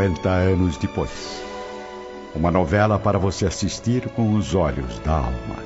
50 anos depois. Uma novela para você assistir com os olhos da alma.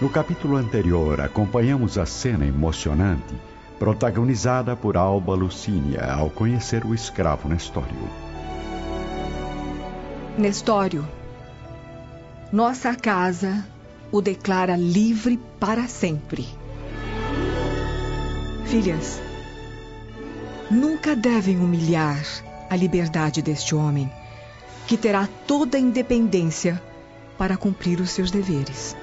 No capítulo anterior, acompanhamos a cena emocionante protagonizada por Alba Lucínia ao conhecer o escravo Nestório. Nestório, nossa casa o declara livre para sempre. Filhas, nunca devem humilhar a liberdade deste homem, que terá toda a independência para cumprir os seus deveres.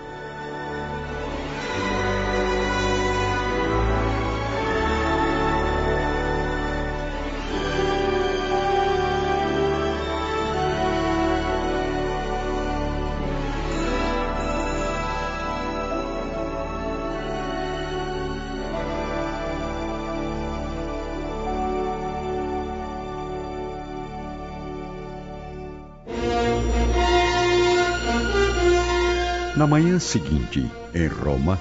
Na manhã seguinte, em Roma,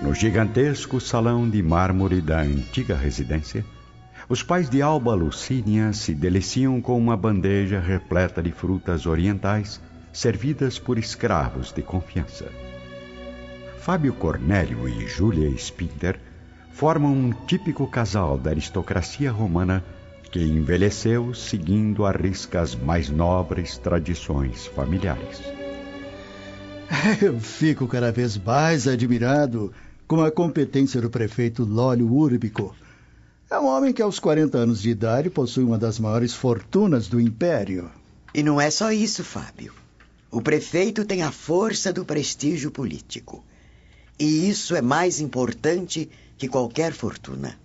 no gigantesco salão de mármore da antiga residência, os pais de Alba Lucínia se deliciam com uma bandeja repleta de frutas orientais servidas por escravos de confiança. Fábio Cornélio e Júlia Spinter formam um típico casal da aristocracia romana que envelheceu seguindo a risca as mais nobres tradições familiares. Eu fico cada vez mais admirado com a competência do prefeito Lólio Úrbico. É um homem que, aos 40 anos de idade, possui uma das maiores fortunas do império. E não é só isso, Fábio. O prefeito tem a força do prestígio político. E isso é mais importante que qualquer fortuna.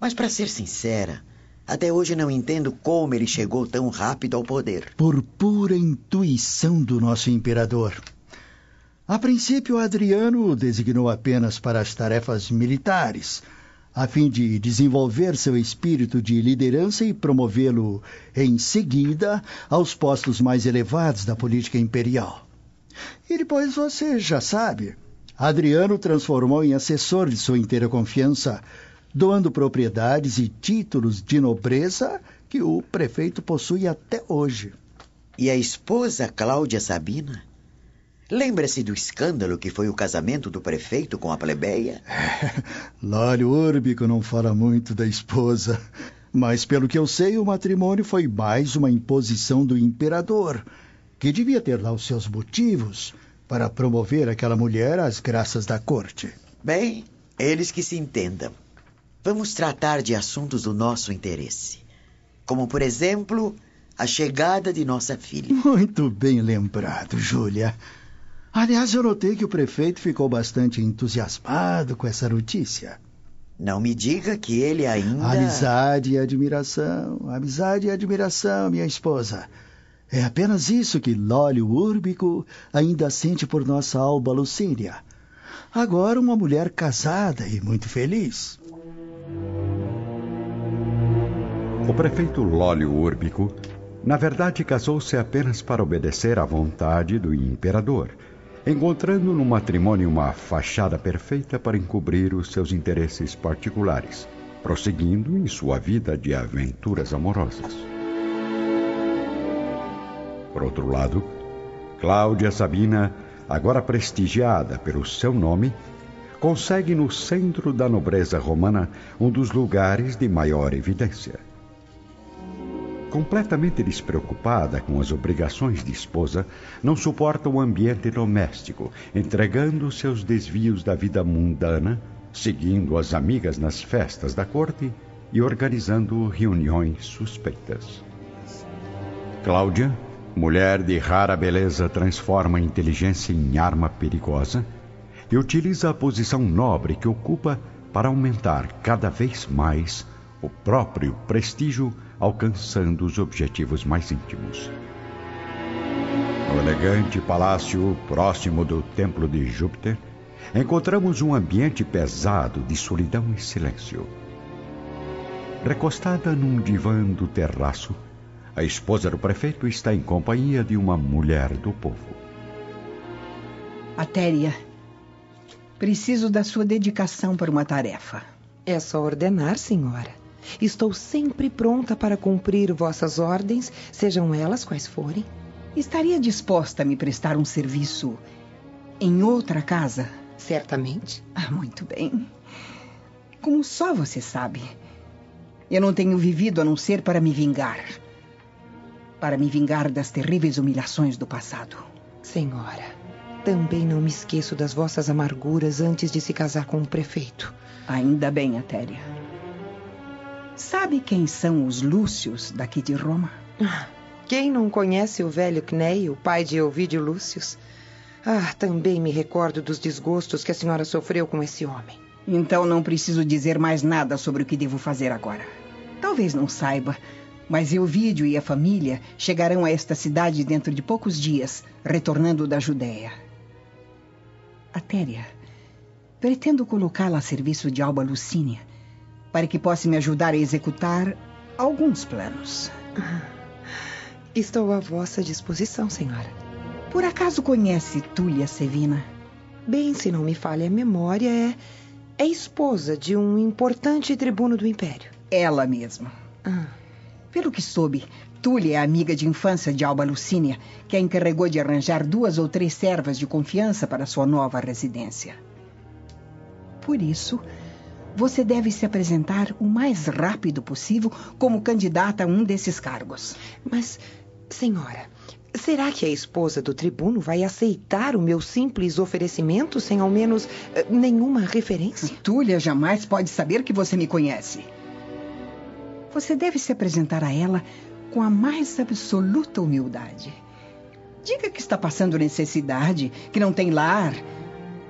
Mas, para ser sincera, até hoje não entendo como ele chegou tão rápido ao poder. Por pura intuição do nosso imperador. A princípio, Adriano o designou apenas para as tarefas militares, a fim de desenvolver seu espírito de liderança e promovê-lo, em seguida, aos postos mais elevados da política imperial. E depois você já sabe. Adriano transformou em assessor de sua inteira confiança doando propriedades e títulos de nobreza que o prefeito possui até hoje. E a esposa Cláudia Sabina? Lembra-se do escândalo que foi o casamento do prefeito com a plebeia? Lólio Úrbico não fala muito da esposa. Mas, pelo que eu sei, o matrimônio foi mais uma imposição do imperador, que devia ter lá os seus motivos para promover aquela mulher às graças da corte. Bem, eles que se entendam. Vamos tratar de assuntos do nosso interesse. Como, por exemplo, a chegada de nossa filha. Muito bem lembrado, Júlia. Aliás, eu notei que o prefeito ficou bastante entusiasmado com essa notícia. Não me diga que ele ainda. Amizade e admiração. Amizade e admiração, minha esposa. É apenas isso que Lólio Úrbico ainda sente por nossa Alba Lucínia. Agora uma mulher casada e muito feliz. O prefeito Lólio Úrbico, na verdade, casou-se apenas para obedecer à vontade do imperador, encontrando no matrimônio uma fachada perfeita para encobrir os seus interesses particulares, prosseguindo em sua vida de aventuras amorosas. Por outro lado, Cláudia Sabina, agora prestigiada pelo seu nome, consegue no centro da nobreza romana um dos lugares de maior evidência. Completamente despreocupada com as obrigações de esposa, não suporta o ambiente doméstico, entregando seus desvios da vida mundana, seguindo as amigas nas festas da corte e organizando reuniões suspeitas. Cláudia, mulher de rara beleza, transforma a inteligência em arma perigosa e utiliza a posição nobre que ocupa para aumentar cada vez mais o próprio prestígio alcançando os objetivos mais íntimos. No elegante palácio próximo do Templo de Júpiter, encontramos um ambiente pesado de solidão e silêncio. Recostada num divã do terraço, a esposa do prefeito está em companhia de uma mulher do povo. Atéria, preciso da sua dedicação para uma tarefa. É só ordenar, senhora. Estou sempre pronta para cumprir vossas ordens, sejam elas quais forem. Estaria disposta a me prestar um serviço em outra casa? Certamente. Ah, muito bem. Como só você sabe, eu não tenho vivido a não ser para me vingar. Para me vingar das terríveis humilhações do passado. Senhora, também não me esqueço das vossas amarguras antes de se casar com o prefeito. Ainda bem, Atéria. Sabe quem são os Lúcios daqui de Roma? Ah, quem não conhece o velho Cneio, pai de Ovídio Lúcius? Ah, também me recordo dos desgostos que a senhora sofreu com esse homem. Então não preciso dizer mais nada sobre o que devo fazer agora. Talvez não saiba, mas Euvídio e a família chegarão a esta cidade dentro de poucos dias, retornando da Judéia. Atéria, pretendo colocá-la a serviço de Alba Lucínia, para que possa me ajudar a executar alguns planos. Estou à vossa disposição, senhora. Por acaso conhece Túlia Sevina? Bem, se não me falha a memória, é, é esposa de um importante tribuno do Império. Ela mesma. Ah. Pelo que soube, Túlia é amiga de infância de Alba Lucínia, que a encarregou de arranjar duas ou três servas de confiança para sua nova residência. Por isso, você deve se apresentar o mais rápido possível como candidata a um desses cargos. Mas, senhora, será que a esposa do tribuno vai aceitar o meu simples oferecimento sem ao menos eh, nenhuma referência? Túlia jamais pode saber que você me conhece. Você deve se apresentar a ela com a mais absoluta humildade. Diga que está passando necessidade, que não tem lar.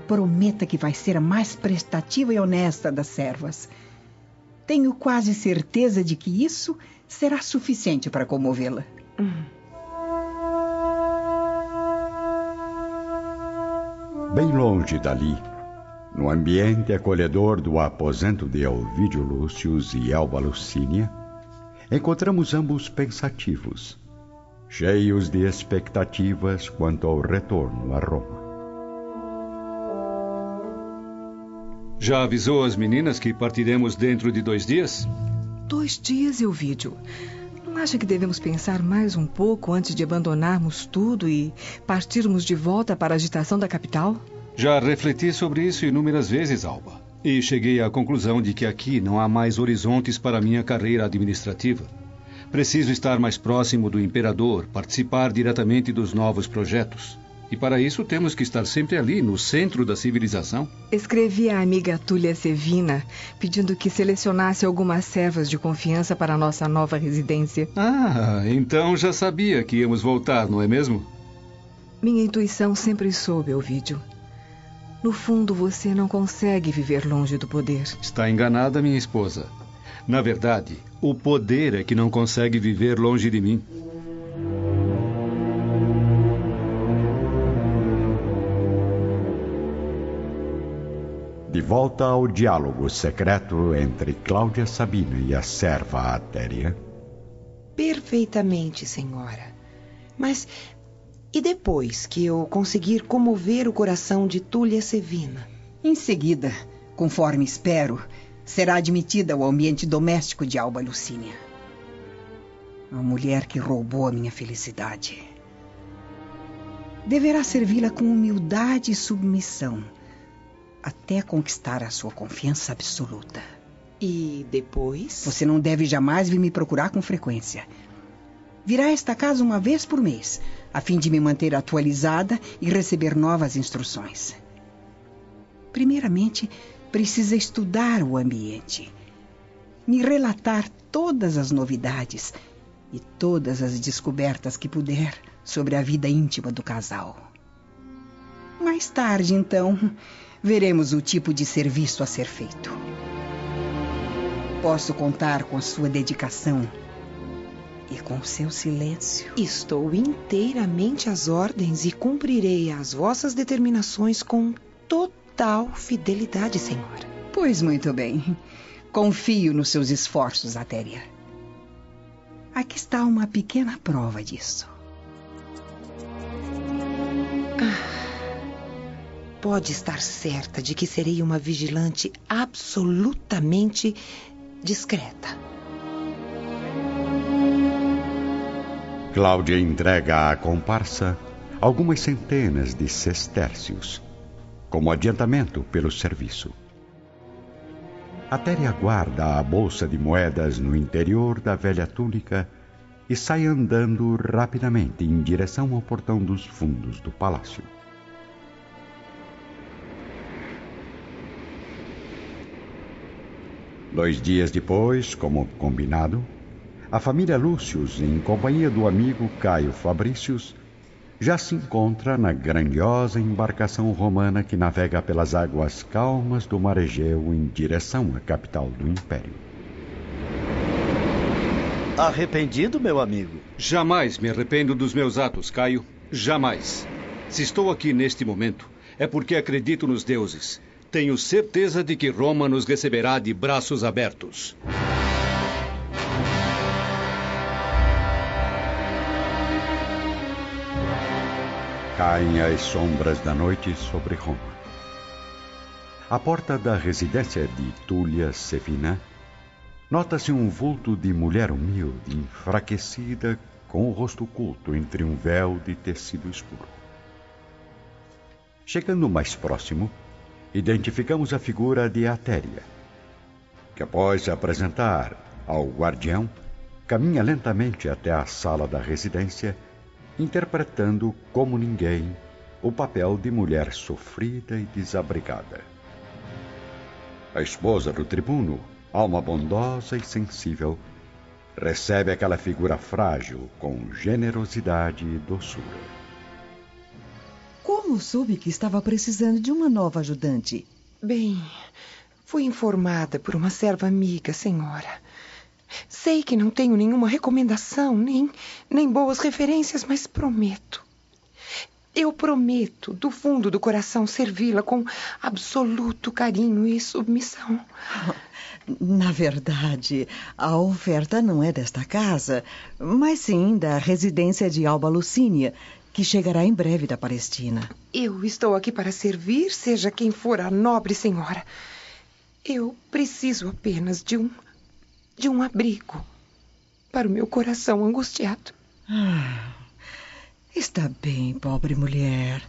Prometa que vai ser a mais prestativa e honesta das servas. Tenho quase certeza de que isso será suficiente para comovê-la. Bem longe dali, no ambiente acolhedor do aposento de Elvídio Lúcius e Elba Lucínia, encontramos ambos pensativos, cheios de expectativas quanto ao retorno a Roma. Já avisou as meninas que partiremos dentro de dois dias? Dois dias, Elvídio. Não acha que devemos pensar mais um pouco antes de abandonarmos tudo e partirmos de volta para a agitação da capital? Já refleti sobre isso inúmeras vezes, Alba. E cheguei à conclusão de que aqui não há mais horizontes para minha carreira administrativa. Preciso estar mais próximo do imperador, participar diretamente dos novos projetos. E para isso temos que estar sempre ali, no centro da civilização. Escrevi à amiga Túlia Sevina pedindo que selecionasse algumas servas de confiança para a nossa nova residência. Ah, então já sabia que íamos voltar, não é mesmo? Minha intuição sempre soube, Ovídio. No fundo, você não consegue viver longe do poder. Está enganada, minha esposa. Na verdade, o poder é que não consegue viver longe de mim. De volta ao diálogo secreto entre Cláudia Sabina e a serva Atéria. Perfeitamente, senhora. Mas e depois que eu conseguir comover o coração de Túlia Sevina? Em seguida, conforme espero, será admitida ao ambiente doméstico de Alba Lucínia. A mulher que roubou a minha felicidade. Deverá servi-la com humildade e submissão, até conquistar a sua confiança absoluta. E depois? Você não deve jamais vir me procurar com frequência. Virá a esta casa uma vez por mês, a fim de me manter atualizada e receber novas instruções. Primeiramente, precisa estudar o ambiente, me relatar todas as novidades e todas as descobertas que puder sobre a vida íntima do casal. Mais tarde, então, veremos o tipo de serviço a ser feito. Posso contar com a sua dedicação e com seu silêncio. Estou inteiramente às ordens e cumprirei as vossas determinações com total fidelidade, senhora. Pois muito bem. Confio nos seus esforços, Atéria. Aqui está uma pequena prova disso. Pode estar certa de que serei uma vigilante absolutamente discreta. Cláudia entrega à comparsa algumas centenas de sestércios, como adiantamento pelo serviço. Atere aguarda a bolsa de moedas no interior da velha túnica e sai andando rapidamente em direção ao portão dos fundos do palácio. Dois dias depois, como combinado, a família Lúcius, em companhia do amigo Caio Fabricius, já se encontra na grandiosa embarcação romana que navega pelas águas calmas do mar Egeu em direção à capital do Império. Arrependido, meu amigo? Jamais me arrependo dos meus atos, Caio. Jamais. Se estou aqui neste momento, é porque acredito nos deuses. Tenho certeza de que Roma nos receberá de braços abertos. Caem as sombras da noite sobre Roma. À porta da residência de Túlia Sefina, nota-se um vulto de mulher humilde, enfraquecida, com o rosto oculto entre um véu de tecido escuro. Chegando mais próximo, identificamos a figura de Atéria, que após se apresentar ao guardião, caminha lentamente até a sala da residência interpretando como ninguém o papel de mulher sofrida e desabrigada. A esposa do tribuno, alma bondosa e sensível, recebe aquela figura frágil com generosidade e doçura. Como soube que estava precisando de uma nova ajudante? Bem, fui informada por uma serva amiga, senhora. Sei que não tenho nenhuma recomendação, nem, nem boas referências, mas prometo. Eu prometo, do fundo do coração, servi-la com absoluto carinho e submissão. Na verdade, a oferta não é desta casa, mas sim da residência de Alba Lucínia, que chegará em breve da Palestina. Eu estou aqui para servir, seja quem for a nobre senhora. Eu preciso apenas de um de um abrigo para o meu coração angustiado. Ah, está bem, pobre mulher.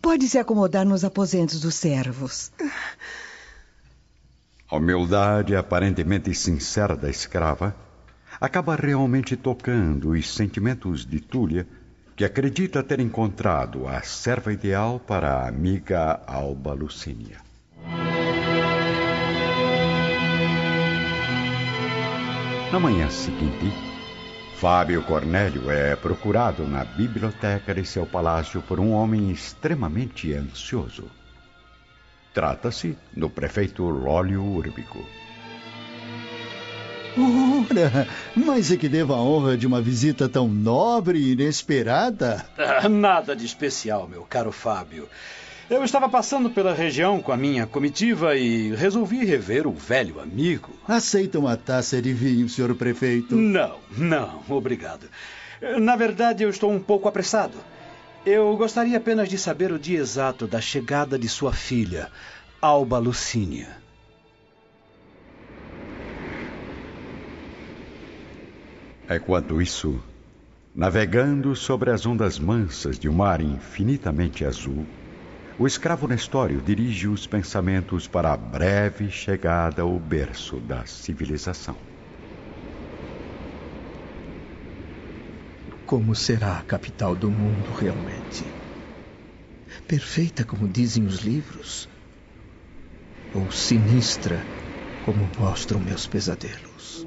Pode se acomodar nos aposentos dos servos. A humildade aparentemente sincera da escrava acaba realmente tocando os sentimentos de Túlia, que acredita ter encontrado a serva ideal para a amiga Alba Lucínia. Na manhã seguinte, Fábio Cornélio é procurado na biblioteca de seu palácio por um homem extremamente ansioso. Trata-se do prefeito Lólio Úrbico. Ora, mas é que devo a honra de uma visita tão nobre e inesperada? Ah, nada de especial, meu caro Fábio. Eu estava passando pela região com a minha comitiva e resolvi rever o velho amigo. Aceita uma taça de vinho, senhor prefeito? Não, não, obrigado. Na verdade, eu estou um pouco apressado. Eu gostaria apenas de saber o dia exato da chegada de sua filha, Alba Lucínia. Enquanto isso, navegando sobre as ondas mansas de um mar infinitamente azul, o escravo Nestório dirige os pensamentos para a breve chegada ao berço da civilização. Como será a capital do mundo realmente? Perfeita como dizem os livros? Ou sinistra como mostram meus pesadelos?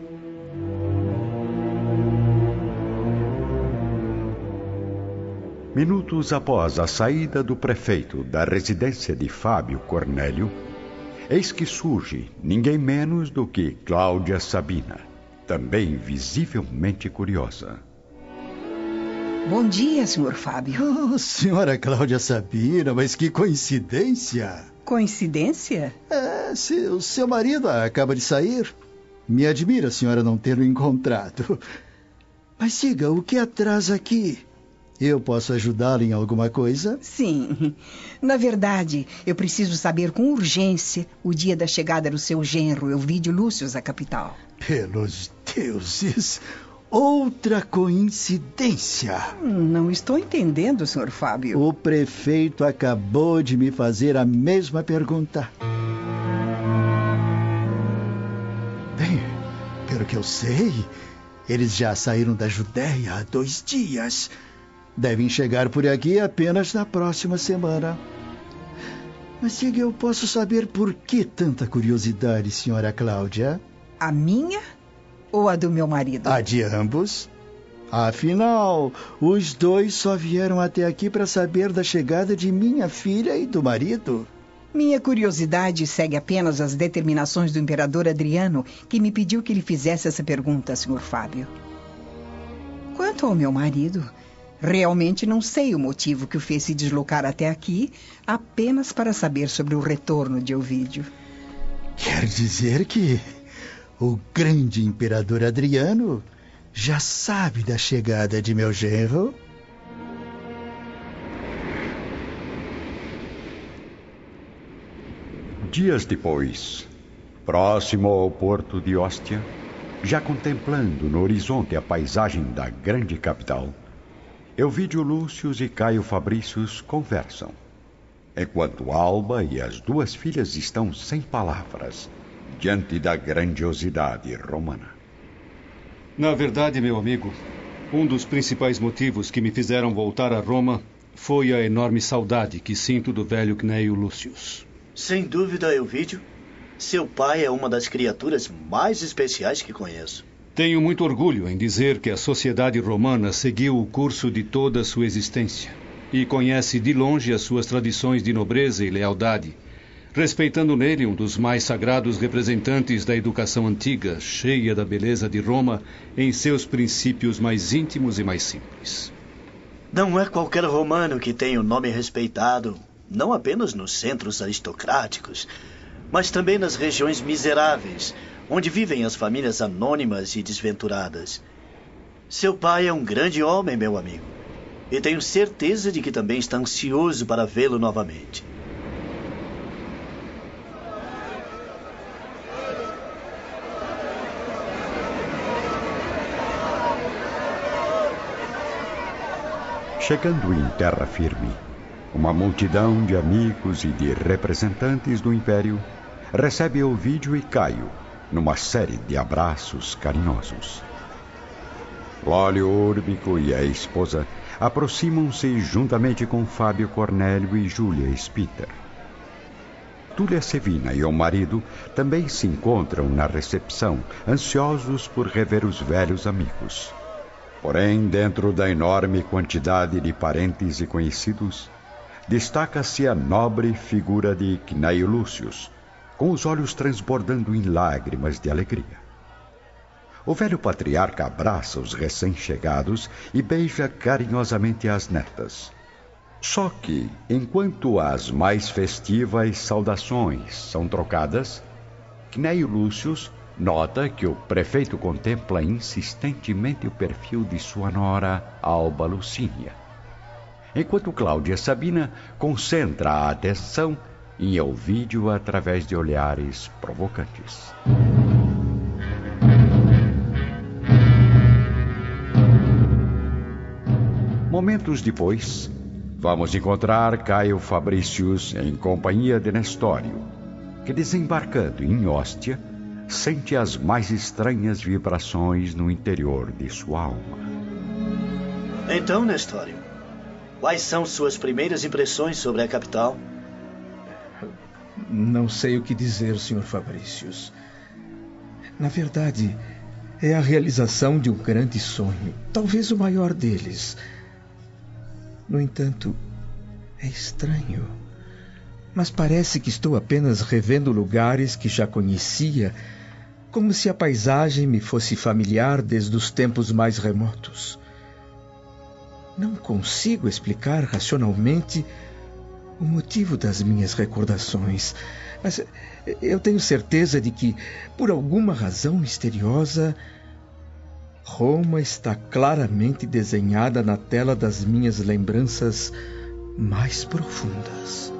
Minutos após a saída do prefeito da residência de Fábio Cornélio, eis que surge ninguém menos do que Cláudia Sabina, também visivelmente curiosa. Bom dia, senhor Fábio. Oh, senhora Cláudia Sabina, mas que coincidência! Coincidência? É, seu, seu marido acaba de sair. Me admira a senhora não tê-lo encontrado. Mas siga, o que atrasa aqui? Eu posso ajudá-lo em alguma coisa? Sim. Na verdade, eu preciso saber com urgência o dia da chegada do seu genro, Elvídio Lúcio, à capital. Pelos deuses! Outra coincidência. Não estou entendendo, Sr. Fábio. O prefeito acabou de me fazer a mesma pergunta. Bem, pelo que eu sei, eles já saíram da Judéia há dois dias. Devem chegar por aqui apenas na próxima semana. Mas diga, eu posso saber por que tanta curiosidade, senhora Cláudia? A minha ou a do meu marido? A de ambos. Afinal, os dois só vieram até aqui para saber da chegada de minha filha e do marido. Minha curiosidade segue apenas as determinações do imperador Adriano, que me pediu que lhe fizesse essa pergunta, Sr. Fábio. Quanto ao meu marido, Realmente não sei o motivo que o fez se deslocar até aqui apenas para saber sobre o retorno de Ovídio. Quer dizer que o grande imperador Adriano já sabe da chegada de meu genro? Dias depois, próximo ao porto de Hóstia, já contemplando no horizonte a paisagem da grande capital, Elvídio Lúcius e Caio Fabrícios conversam, enquanto Alba e as duas filhas estão sem palavras diante da grandiosidade romana. Na verdade, meu amigo, um dos principais motivos que me fizeram voltar a Roma foi a enorme saudade que sinto do velho Cneio Lúcius. Sem dúvida, Elvídio. Seu pai é uma das criaturas mais especiais que conheço. Tenho muito orgulho em dizer que a sociedade romana seguiu o curso de toda a sua existência e conhece de longe as suas tradições de nobreza e lealdade, respeitando nele um dos mais sagrados representantes da educação antiga, cheia da beleza de Roma em seus princípios mais íntimos e mais simples. Não é qualquer romano que tem o nome respeitado, não apenas nos centros aristocráticos, mas também nas regiões miseráveis, onde vivem as famílias anônimas e desventuradas. Seu pai é um grande homem, meu amigo, e tenho certeza de que também está ansioso para vê-lo novamente. Chegando em terra firme, uma multidão de amigos e de representantes do Império recebe Ovídio e Caio numa série de abraços carinhosos. Lólio Úrbico e a esposa aproximam-se juntamente com Fábio Cornélio e Júlia Spitter. Túlia Sevina e o marido também se encontram na recepção, ansiosos por rever os velhos amigos. Porém, dentro da enorme quantidade de parentes e conhecidos, destaca-se a nobre figura de Cnaio Lúcius, com os olhos transbordando em lágrimas de alegria. O velho patriarca abraça os recém-chegados e beija carinhosamente as netas. Só que, enquanto as mais festivas saudações são trocadas, Cneio Lúcius nota que o prefeito contempla insistentemente o perfil de sua nora Alba Lucínia, enquanto Cláudia Sabina concentra a atenção em Elvídio através de olhares provocantes. Momentos depois, vamos encontrar Caio Fabricius em companhia de Nestório, que desembarcando em Hóstia, sente as mais estranhas vibrações no interior de sua alma. Então, Nestório, quais são suas primeiras impressões sobre a capital? Não sei o que dizer, Sr. Fabricius. Na verdade, é a realização de um grande sonho, talvez o maior deles. No entanto, é estranho. Mas parece que estou apenas revendo lugares que já conhecia, como se a paisagem me fosse familiar desde os tempos mais remotos. Não consigo explicar racionalmente o motivo das minhas recordações. Mas eu tenho certeza de que, por alguma razão misteriosa, Roma está claramente desenhada na tela das minhas lembranças mais profundas.